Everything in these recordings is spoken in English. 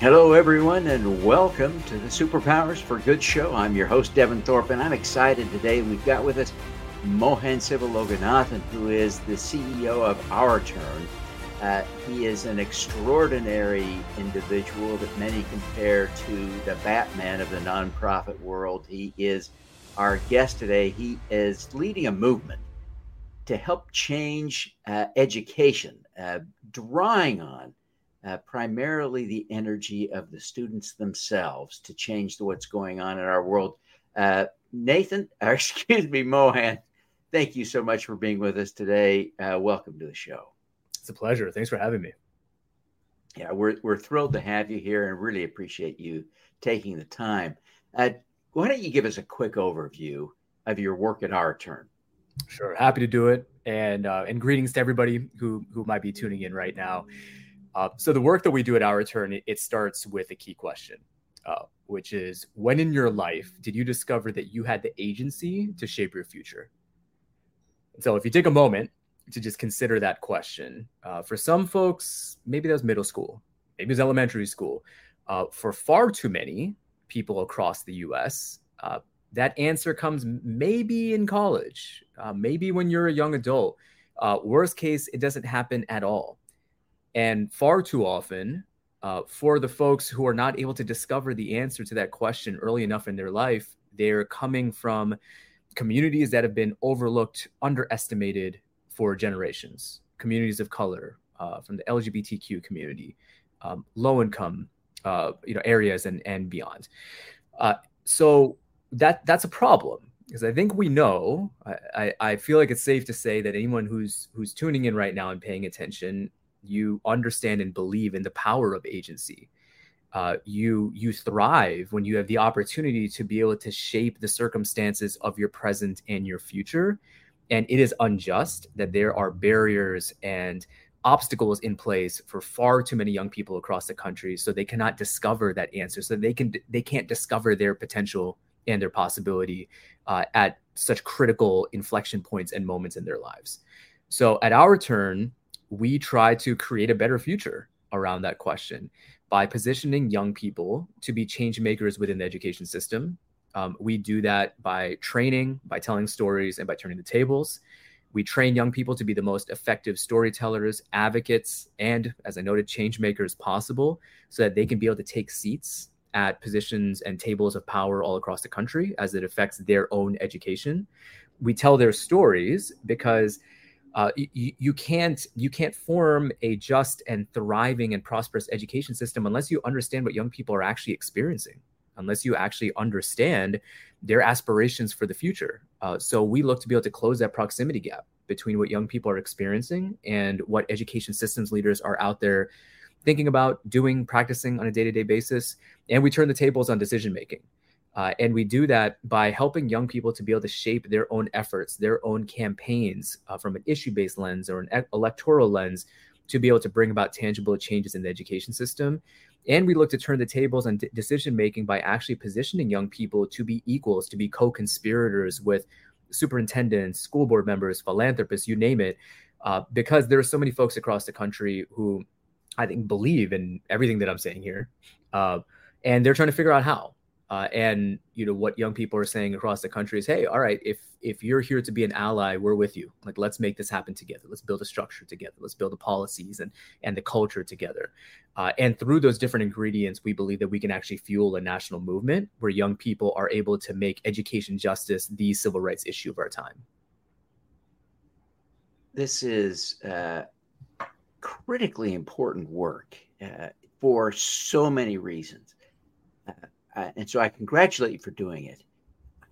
Hello, everyone, and welcome to the Superpowers for Good show. I'm your host, Devin Thorpe, and I'm excited today. We've got with us Mohan Sivaloganathan, who is the CEO of Our Turn. Uh, he is an extraordinary individual that many compare to the Batman of the nonprofit world. He is our guest today. He is leading a movement to help change uh, education, uh, drawing on uh, primarily the energy of the students themselves to change what's going on in our world. Uh, Nathan, or excuse me, Mohan, thank you so much for being with us today. Uh, welcome to the show. It's a pleasure. Thanks for having me. Yeah, we're, we're thrilled to have you here and really appreciate you taking the time. Uh, why don't you give us a quick overview of your work at Our Turn? Sure, happy to do it, and uh, and greetings to everybody who who might be tuning in right now. Uh, so the work that we do at Our Turn, it, starts with a key question, uh, which is when in your life did you discover that you had the agency to shape your future? so if you take a moment to just consider that question, uh, for some folks, maybe that was middle school, maybe it was elementary school. Uh, for far too many people across the U.S., uh, that answer comes maybe in college, uh, maybe when you're a young adult. worst case, it doesn't happen at all. And far too often, uh, for the folks who are not able to discover the answer to that question early enough in their life, they're coming from communities that have been overlooked, underestimated for generations, communities of color, uh, from the LGBTQ community, um, low income, uh, you know, areas and and beyond. Uh, so that that's a problem because I think we know. I, I, feel like it's safe to say that anyone who's who's tuning in right now and paying attention you understand and believe in the power of agency. Uh, you you thrive when you have the opportunity to be able to shape the circumstances of your present and your future. And it is unjust that there are barriers and obstacles in place for far too many young people across the country so they cannot discover that answer so they can they can't discover their potential and their possibility uh, at such critical inflection points and moments in their lives so at our turn we try to create a better future around that question by positioning young people to be change makers within the education system. Um, we do that by training, by telling stories, and by turning the tables. We train young people to be the most effective storytellers, advocates, and, as I noted, change makers possible so that they can be able to take seats at positions and tables of power all across the country as it affects their own education. We tell their stories because uh, you, you can't you can't form a just and thriving and prosperous education system unless you understand what young people are actually experiencing unless you actually understand their aspirations for the future. Uh, so we look to be able to close that proximity gap between what young people are experiencing and what education systems leaders are out there thinking about doing practicing on a day-to-day basis. And we turn the tables on decision making uh, and we do that by helping young people to be able to shape their own efforts, their own campaigns uh, from an issue based lens or an electoral lens to be able to bring about tangible changes in the education system. And we look to turn the tables on d- decision making by actually positioning young people to be equals, to be co conspirators with superintendents, school board members, philanthropists, you name it, uh, because there are so many folks across the country who I think believe in everything that I'm saying here. Uh, and they're trying to figure out how. Uh, and you know what young people are saying across the country is, hey, all right, if if you're here to be an ally, we're with you. Like, let's make this happen together. Let's build a structure together. Let's build the policies and and the culture together. Uh, and through those different ingredients, we believe that we can actually fuel a national movement where young people are able to make education justice the civil rights issue of our time. This is uh, critically important work uh, for so many reasons. Uh, and so I congratulate you for doing it.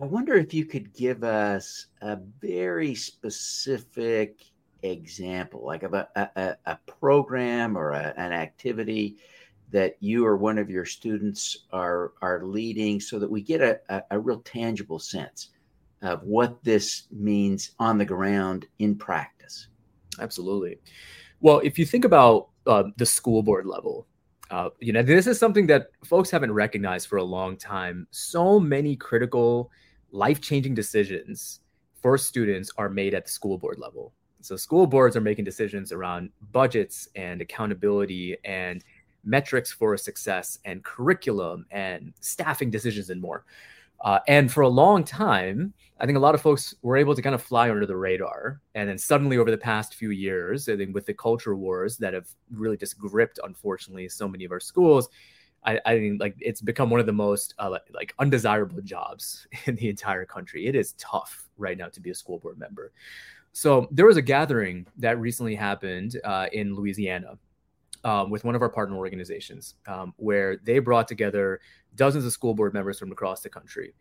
I wonder if you could give us a very specific example, like of a, a, a program or a, an activity that you or one of your students are are leading, so that we get a, a, a real tangible sense of what this means on the ground in practice. Absolutely. Well, if you think about uh, the school board level, uh, you know, this is something that folks haven't recognized for a long time. So many critical, life changing decisions for students are made at the school board level. So, school boards are making decisions around budgets and accountability and metrics for success and curriculum and staffing decisions and more. Uh, and for a long time, I think a lot of folks were able to kind of fly under the radar. And then suddenly, over the past few years, I think with the culture wars that have really just gripped, unfortunately, so many of our schools, I, I think like it's become one of the most uh, like undesirable jobs in the entire country. It is tough right now to be a school board member. So there was a gathering that recently happened uh, in Louisiana um, with one of our partner organizations um, where they brought together dozens of school board members from across the country.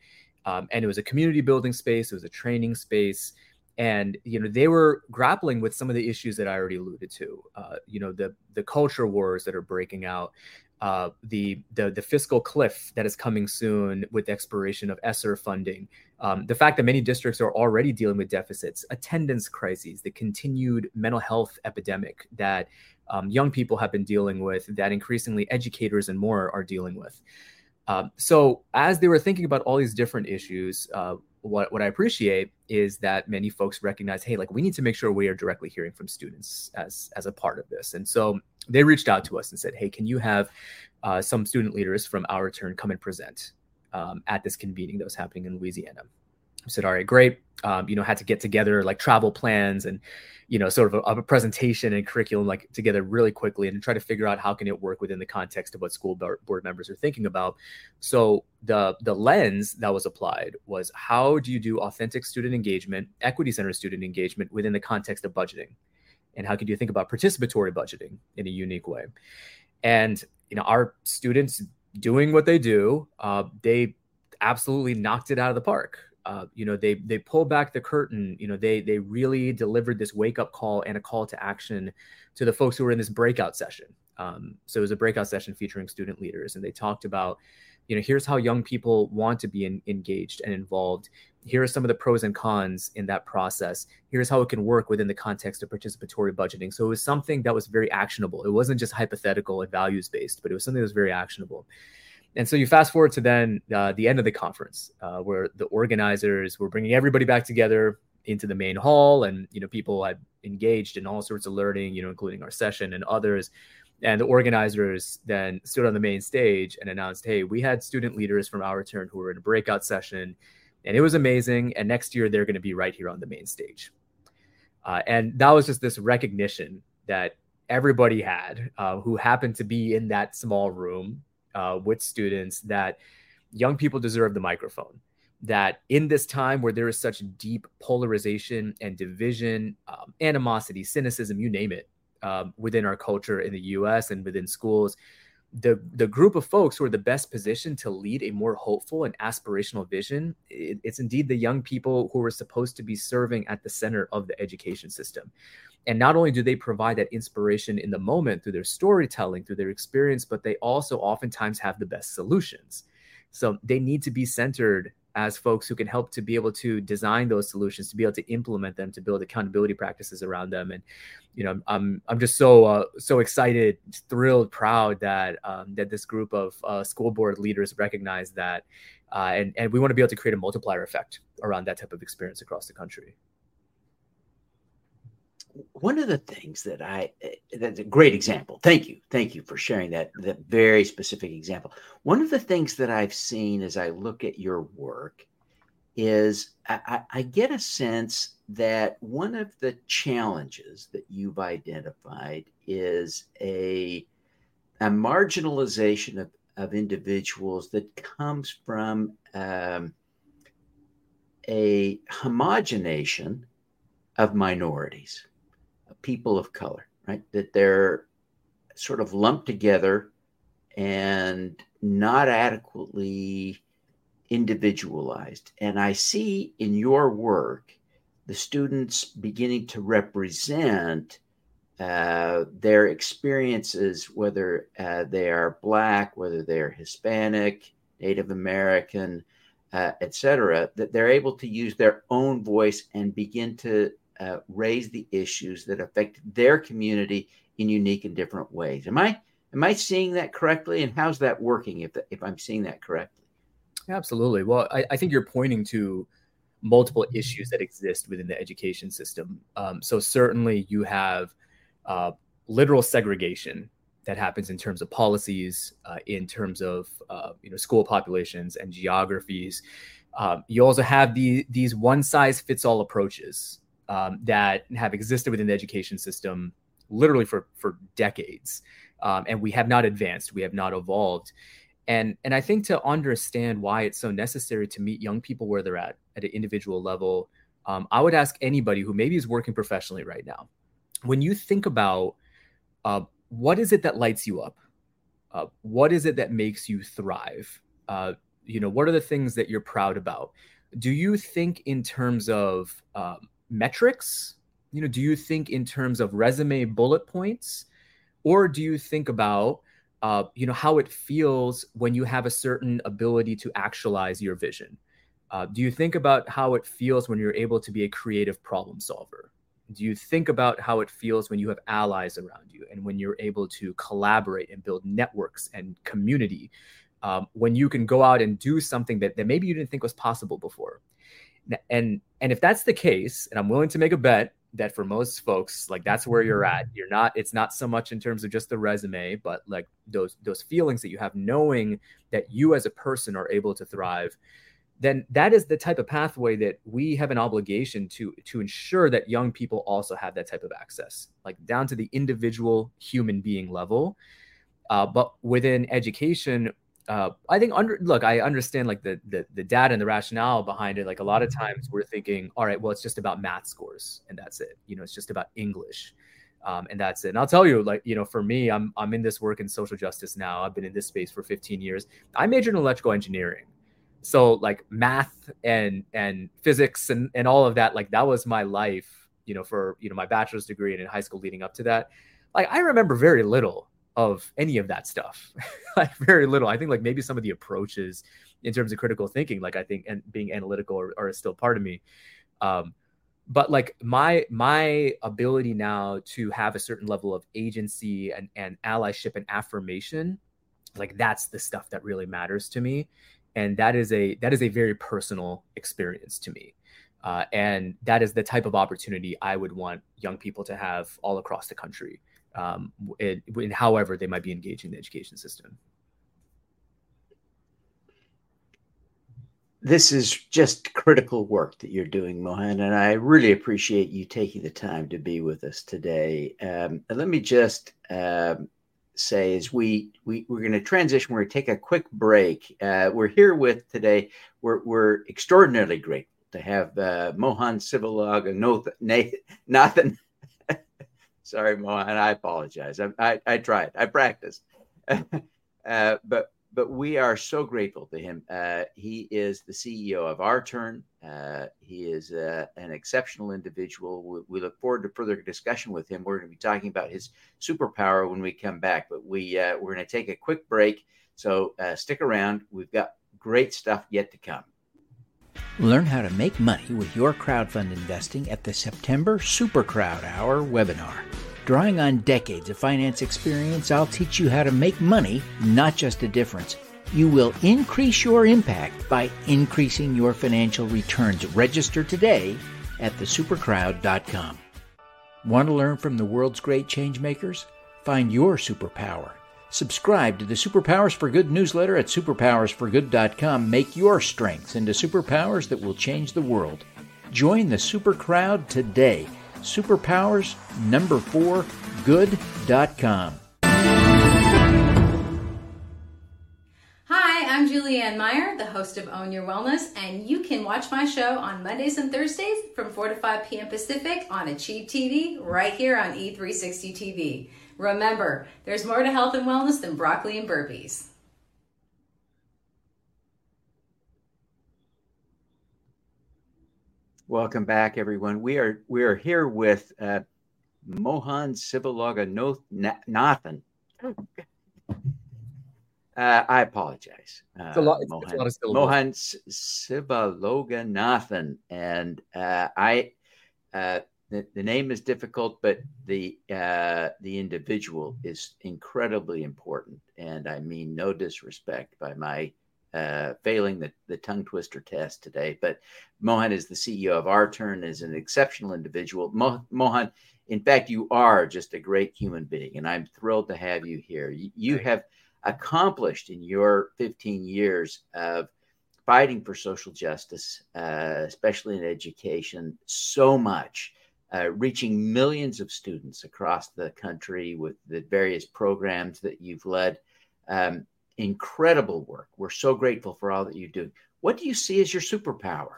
Um, and it was a community building space, it was a training space. And you know they were grappling with some of the issues that I already alluded to. Uh, you know the the culture wars that are breaking out, uh, the, the the fiscal cliff that is coming soon with the expiration of ESSER funding, um, the fact that many districts are already dealing with deficits, attendance crises, the continued mental health epidemic that um, young people have been dealing with, that increasingly educators and more are dealing with. Um, so as they were thinking about all these different issues, uh, what, what I appreciate is that many folks recognize, hey, like we need to make sure we are directly hearing from students as as a part of this. And so they reached out to us and said, hey, can you have uh, some student leaders from our turn come and present um, at this convening that was happening in Louisiana? I said, all right, great. Um, you know, had to get together like travel plans and, you know, sort of a, a, presentation and curriculum like together really quickly and try to figure out how can it work within the context of what school board members are thinking about. So the the lens that was applied was how do you do authentic student engagement, equity center student engagement within the context of budgeting, and how can you think about participatory budgeting in a unique way? And you know, our students doing what they do, uh, they absolutely knocked it out of the park. Uh, you know, they they pulled back the curtain. You know, they they really delivered this wake up call and a call to action to the folks who were in this breakout session. Um, so it was a breakout session featuring student leaders, and they talked about, you know, here's how young people want to be in, engaged and involved. Here are some of the pros and cons in that process. Here's how it can work within the context of participatory budgeting. So it was something that was very actionable. It wasn't just hypothetical and values based, but it was something that was very actionable. And so you fast forward to then uh, the end of the conference, uh, where the organizers were bringing everybody back together into the main hall, and you know people had engaged in all sorts of learning, you know, including our session and others. And the organizers then stood on the main stage and announced, "Hey, we had student leaders from our turn who were in a breakout session, and it was amazing. And next year they're going to be right here on the main stage." Uh, and that was just this recognition that everybody had uh, who happened to be in that small room uh, with students that young people deserve the microphone. That in this time where there is such deep polarization and division, um, animosity, cynicism, you name it, um, within our culture in the US and within schools, the the group of folks who are the best positioned to lead a more hopeful and aspirational vision it, it's indeed the young people who are supposed to be serving at the center of the education system. And not only do they provide that inspiration in the moment through their storytelling through their experience but they also oftentimes have the best solutions. So they need to be centered as folks who can help to be able to design those solutions, to be able to implement them, to build accountability practices around them. And you know, I'm I'm just so uh, so excited, thrilled, proud that um, that this group of uh, school board leaders recognize that, uh, and and we want to be able to create a multiplier effect around that type of experience across the country one of the things that I eh, that's a great example. Thank you, thank you for sharing that that very specific example. One of the things that I've seen as I look at your work is I, I get a sense that one of the challenges that you've identified is a a marginalization of, of individuals that comes from um, a homogenation of minorities people of color, right? That they're sort of lumped together and not adequately individualized. And I see in your work the students beginning to represent uh, their experiences, whether uh, they are Black, whether they're Hispanic, Native American, uh, etc., that they're able to use their own voice and begin to uh, raise the issues that affect their community in unique and different ways. Am I am I seeing that correctly? And how's that working? If if I'm seeing that correctly? Absolutely. Well, I, I think you're pointing to multiple issues that exist within the education system. Um, so certainly you have uh, literal segregation that happens in terms of policies, uh, in terms of uh, you know school populations and geographies. Um, you also have the, these one size fits all approaches um, that have existed within the education system literally for for decades, um, and we have not advanced, we have not evolved. And, and I think to understand why it's so necessary to meet young people where they're at at an individual level, um, I would ask anybody who maybe is working professionally right now, when you think about uh, what is it that lights you up, uh, what is it that makes you thrive, uh, you know, what are the things that you're proud about? Do you think in terms of um, metrics? You know, do you think in terms of resume bullet points, or do you think about uh, you know how it feels when you have a certain ability to actualize your vision? Uh, do you think about how it feels when you're able to be a creative problem solver? Do you think about how it feels when you have allies around you and when you're able to collaborate and build networks and community um, when you can go out and do something that, that maybe you didn't think was possible before and and if that's the case and i'm willing to make a bet that for most folks like that's where you're at. You're not it's not so much in terms of just the resume but like those those feelings that you have knowing that you as a person are able to thrive then that is the type of pathway that we have an obligation to to ensure that young people also have that type of access like down to the individual human being level. Uh, but within education uh, I think under look, I understand like the, the the data and the rationale behind it. Like a lot of times we're thinking, all right, well, it's just about math scores and that's it. You know, it's just about English. Um, and that's it. And I'll tell you, like, you know, for me, I'm I'm in this work in social justice now. I've been in this space for 15 years. I majored in electrical engineering. So like math and and physics and, and all of that, like that was my life, you know, for you know, my bachelor's degree and in high school leading up to that. Like I remember very little of any of that stuff. Like very little. I think like maybe some of the approaches in terms of critical thinking like i think and being analytical are, are still part of me. Um, but like my my ability now to have a certain level of agency and, and allyship and affirmation like that's the stuff that really matters to me. And that is a that is a very personal experience to me. Uh, and that is the type of opportunity i would want young people to have all across the country um, however they might be engaging the education system. This is just critical work that you're doing, Mohan, and I really appreciate you taking the time to be with us today. Um, let me just um, say, as we, we we're going to transition, we're going to take a quick break. Uh, we're here with today. We're we're extraordinarily grateful to have uh, Mohan Sivalog and Nathan, Nathan Sorry, Mohan. I apologize. I, I, I tried. I practiced. uh, but but we are so grateful to him. Uh, he is the CEO of Our Turn. Uh, he is uh, an exceptional individual. We, we, look forward to further discussion with him. We're going to be talking about his superpower when we come back. But we uh, we're going to take a quick break. So uh, stick around. We've got great stuff yet to come. Learn how to make money with your crowdfund investing at the September Super Crowd Hour webinar. Drawing on decades of finance experience, I'll teach you how to make money, not just a difference. You will increase your impact by increasing your financial returns. Register today at thesupercrowd.com. Want to learn from the world's great changemakers? Find your superpower Subscribe to the Superpowers for Good newsletter at superpowersforgood.com. Make your strengths into superpowers that will change the world. Join the super crowd today. Superpowers number 4 good.com. Hi, I'm Julianne Meyer, the host of Own Your Wellness, and you can watch my show on Mondays and Thursdays from 4 to 5 p.m. Pacific on Achieve TV right here on E360 TV. Remember, there's more to health and wellness than broccoli and burpees. Welcome back, everyone. We are we are here with uh, Mohan Sivaloganatham. Uh, I apologize. Uh, lot, Mohan, Mohan Sivaloganathan. And uh, I, uh, the, the name is difficult, but the uh, the individual is incredibly important, and I mean no disrespect by my uh, failing the, the tongue twister test today. But Mohan is the CEO of Our Turn, is an exceptional individual. Mo- Mohan, in fact, you are just a great human being, and I'm thrilled to have you here. You, you have accomplished in your 15 years of fighting for social justice, uh, especially in education, so much. Uh, reaching millions of students across the country with the various programs that you've led. Um, incredible work. We're so grateful for all that you do. What do you see as your superpower?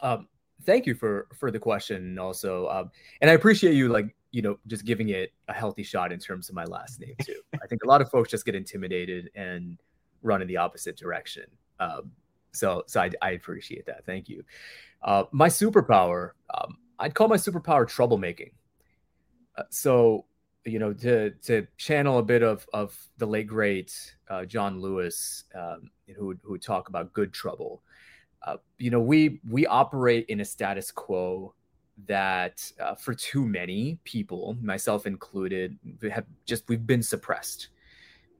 Um, thank you for for the question also um, and i appreciate you like you know just giving it a healthy shot in terms of my last name too i think a lot of folks just get intimidated and run in the opposite direction um, so so I, I, appreciate that thank you uh, my superpower um, i'd call my superpower troublemaking uh, so you know to to channel a bit of of the late great uh, john lewis um, who who talk about good trouble uh, you know, we we operate in a status quo that uh, for too many people, myself included, have just we've been suppressed.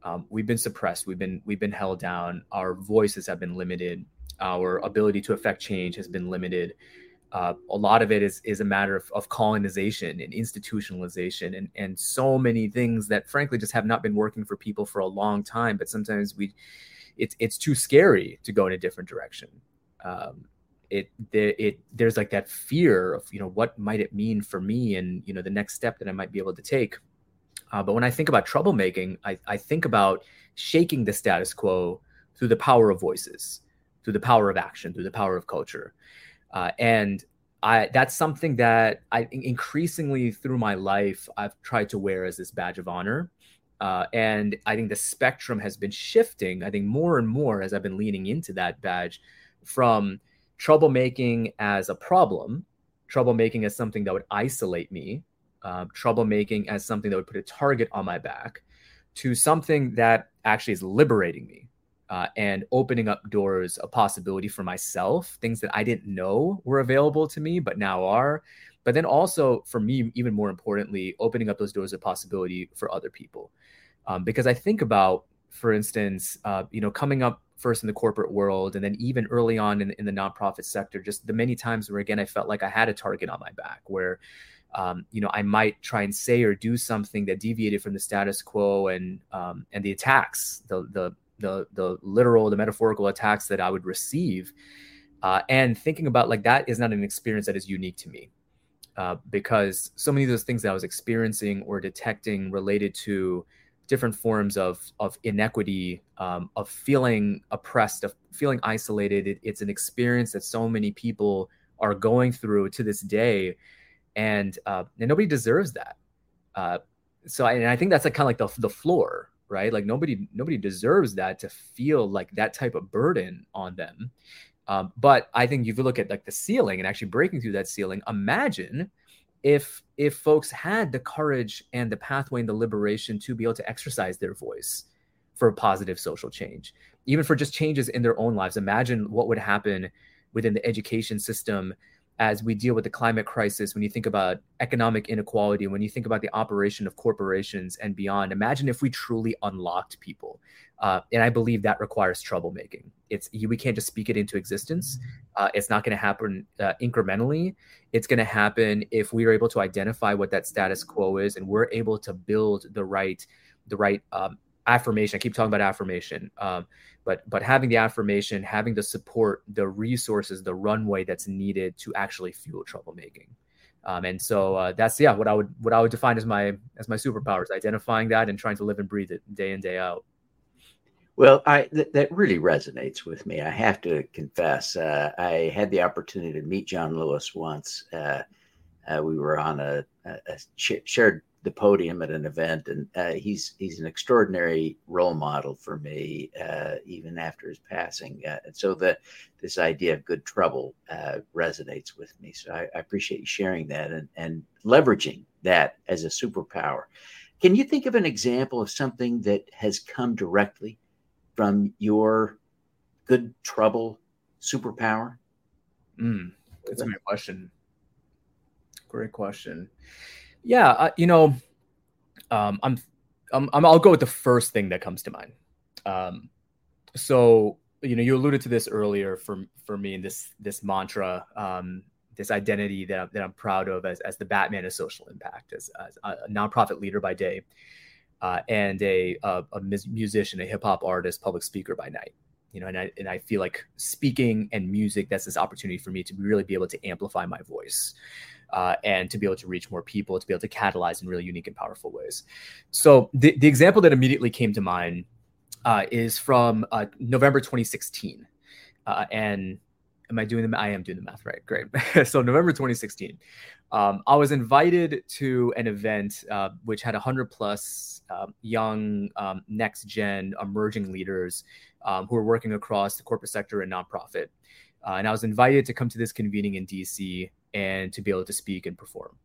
Um, we've been suppressed. We've been we've been held down. Our voices have been limited. Our ability to affect change has been limited. Uh, a lot of it is is a matter of, of colonization and institutionalization and and so many things that frankly just have not been working for people for a long time. But sometimes we, it's it's too scary to go in a different direction um, it it there's like that fear of you know what might it mean for me and you know the next step that I might be able to take. Uh, but when I think about troublemaking, I, I think about shaking the status quo through the power of voices, through the power of action, through the power of culture, uh, and I that's something that I increasingly through my life I've tried to wear as this badge of honor. Uh, and I think the spectrum has been shifting. I think more and more as I've been leaning into that badge from troublemaking as a problem, troublemaking as something that would isolate me, uh, troublemaking as something that would put a target on my back, to something that actually is liberating me uh, and opening up doors of possibility for myself, things that I didn't know were available to me, but now are. But then also, for me, even more importantly, opening up those doors of possibility for other people. Um, because I think about, for instance, uh, you know, coming up first in the corporate world and then even early on in, in the nonprofit sector just the many times where again i felt like i had a target on my back where um, you know i might try and say or do something that deviated from the status quo and um, and the attacks the the the the literal the metaphorical attacks that i would receive uh, and thinking about like that is not an experience that is unique to me uh, because so many of those things that i was experiencing or detecting related to different forms of of inequity, um, of feeling oppressed, of feeling isolated. It, it's an experience that so many people are going through to this day, and uh, and nobody deserves that. Uh, so I, and I think that's like kind of like the the floor, right? Like nobody nobody deserves that to feel like that type of burden on them. Um, but I think if you look at like the ceiling and actually breaking through that ceiling, imagine if if folks had the courage and the pathway and the liberation to be able to exercise their voice for positive social change even for just changes in their own lives imagine what would happen within the education system as we deal with the climate crisis, when you think about economic inequality, when you think about the operation of corporations and beyond, imagine if we truly unlocked people. Uh, and I believe that requires troublemaking. It's we can't just speak it into existence. Uh, it's not going to happen uh, incrementally. It's going to happen if we are able to identify what that status quo is, and we're able to build the right, the right um, affirmation. I keep talking about affirmation, um, but but having the affirmation, having the support, the resources, the runway that's needed to actually fuel troublemaking. Um, and so uh, that's yeah what I would what I would define as my as my superpowers, identifying that and trying to live and breathe it day in day out. Well, I th- that really resonates with me. I have to confess, uh, I had the opportunity to meet John Lewis once. Uh, uh we were on a, a, a shared the podium at an event, and uh, he's he's an extraordinary role model for me, uh, even after his passing. Uh, and so the this idea of good trouble uh, resonates with me. So I, I, appreciate you sharing that and and leveraging that as a superpower. Can you think of an example of something that has come directly from your good trouble superpower? Mm, that's a great question. Great question. Yeah, uh, you know, um, I'm, I'm, i will go with the first thing that comes to mind. Um, so you know, you alluded to this earlier for for me in this this mantra, um, this identity that I'm, that I'm proud of as, as the Batman of social impact, as, as a nonprofit leader by day, uh, and a, a, a musician, a hip hop artist, public speaker by night. You know, and I and I feel like speaking and music that's this opportunity for me to really be able to amplify my voice. Uh, and to be able to reach more people, to be able to catalyze in really unique and powerful ways. So the, the example that immediately came to mind uh, is from uh, November 2016. Uh, and am I doing the? I am doing the math right. Great. so November 2016, um, I was invited to an event uh, which had 100 plus um, young, um, next gen, emerging leaders um, who are working across the corporate sector and nonprofit. Uh, and I was invited to come to this convening in DC and to be able to speak and perform.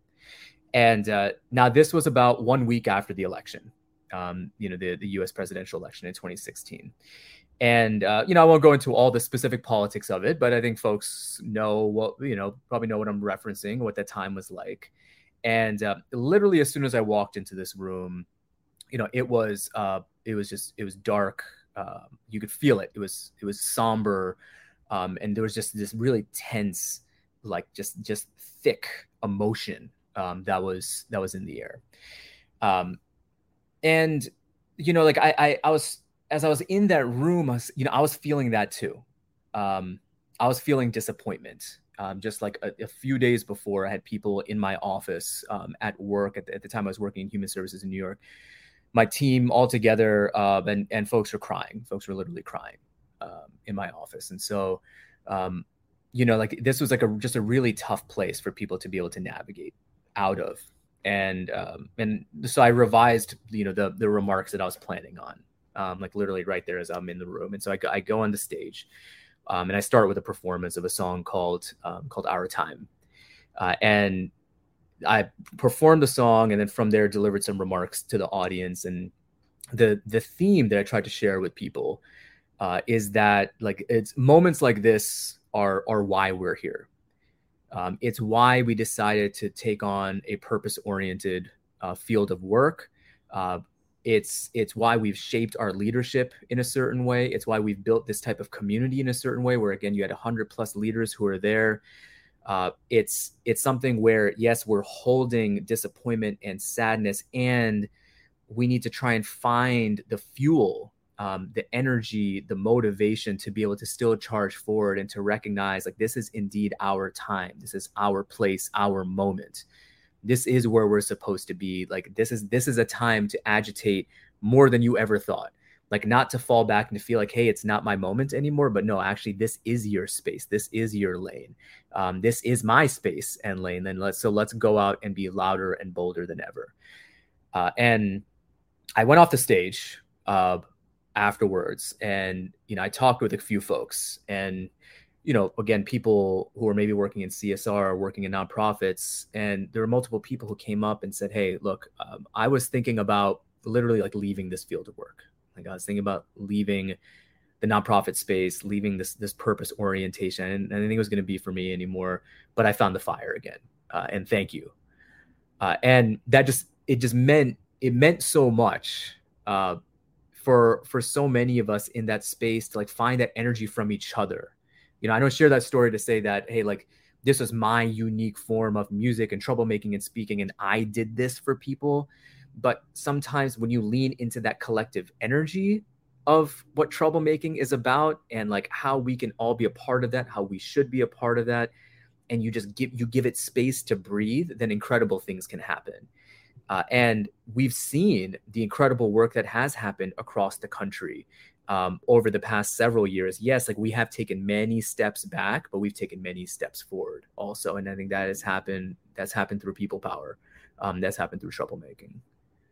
And uh, now this was about one week after the election um, you know, the, the U.S. presidential election in 2016. And uh, you know, I won't go into all the specific politics of it, but I think folks know what you know, probably know what I'm referencing, what that time was like. And uh, literally, as soon as I walked into this room, you know, it was uh, it was just it was dark. Uh, you could feel it. It was it was somber, um, and there was just this really tense, like just just thick emotion um, that was that was in the air. Um, and you know like I, I i was as i was in that room I was, you know i was feeling that too. Um i was feeling disappointment. Um, just like a, a, few days before i had people in my office um, at work at the, at the, time i was working in human services in new york. My team all together uh, and, and folks were crying. Folks were literally crying um, in my office. And so um, you know like this was like a just a really tough place for people to be able to navigate out of and um, and so I revised you know the the remarks that I was planning on, um, like literally right there as I'm in the room. And so I, I go on the stage, um, and I start with a performance of a song called um, called Our Time, uh, and I performed the song, and then from there delivered some remarks to the audience. And the the theme that I tried to share with people uh, is that like it's moments like this are are why we're here um, it's why we decided to take on a purpose oriented uh, field of work. Uh, it's it's why we've shaped our leadership in a certain way. It's why we've built this type of community in a certain way. Where again, you had hundred plus leaders who are there. Uh, it's it's something where yes, we're holding disappointment and sadness, and we need to try and find the fuel um, the energy, the motivation to be able to still charge forward and to recognize like this is indeed our time. This is our place, our moment. This is where we're supposed to be. Like this is this is a time to agitate more than you ever thought. Like not to fall back and to feel like, hey, it's not my moment anymore. But no, actually, this is your space. This is your lane. Um, this is my space and lane. Then let's so let's go out and be louder and bolder than ever. Uh, and I went off the stage. Uh, afterwards. And you know i talked with a few folks and you know again people who are maybe working in csr or working in nonprofits and there were multiple people who came up and said hey look um, i was thinking about literally like leaving this field of work. Like i was thinking about leaving the nonprofit space leaving this this purpose orientation. And i think it was going to be for me anymore but i found the fire again uh, and thank you. Uh, and that just it just meant it meant so much uh, for for so many of us in that space to like find that energy from each other. You know i don't share that story to say that hey like this was my unique form of music and troublemaking and speaking and i did this for people. But sometimes when you lean into that collective energy of what troublemaking is about and like how we can all be a part of that how we should be a part of that and you just give you give it space to breathe then incredible things can happen uh, and we've seen the incredible work that has happened across the country um, over the past several years. Yes, like we have taken many steps back, but we've taken many steps forward also. And I think that has happened. That's happened through people power. Um, that's happened through troublemaking.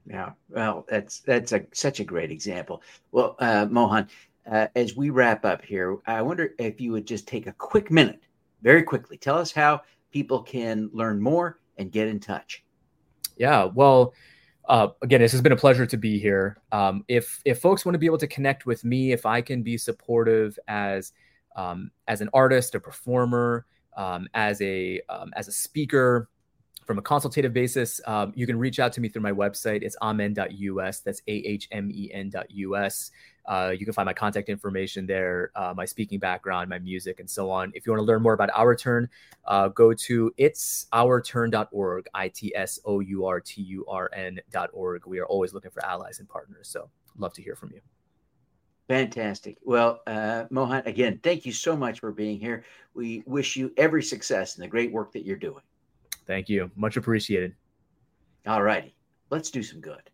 Yeah, well, that's that's a such a great example. Well, uh, Mohan, uh, as we wrap up here, I wonder if you would just take a quick minute, very quickly, tell us how people can learn more and get in touch. Yeah. Well, uh, again, this has been a pleasure to be here. Um, if if folks want to be able to connect with me, if I can be supportive as um, as an artist, a performer, um, as a um, as a speaker, from a consultative basis, um, you can reach out to me through my website. It's ahmen.us. That's A H M E N.us. Uh, you can find my contact information there, uh, my speaking background, my music, and so on. If you want to learn more about Our Turn, uh, go to itsourturn.org, I T S O U R T U R N.org. We are always looking for allies and partners. So, love to hear from you. Fantastic. Well, uh, Mohan, again, thank you so much for being here. We wish you every success in the great work that you're doing. Thank you. Much appreciated. All righty. Let's do some good.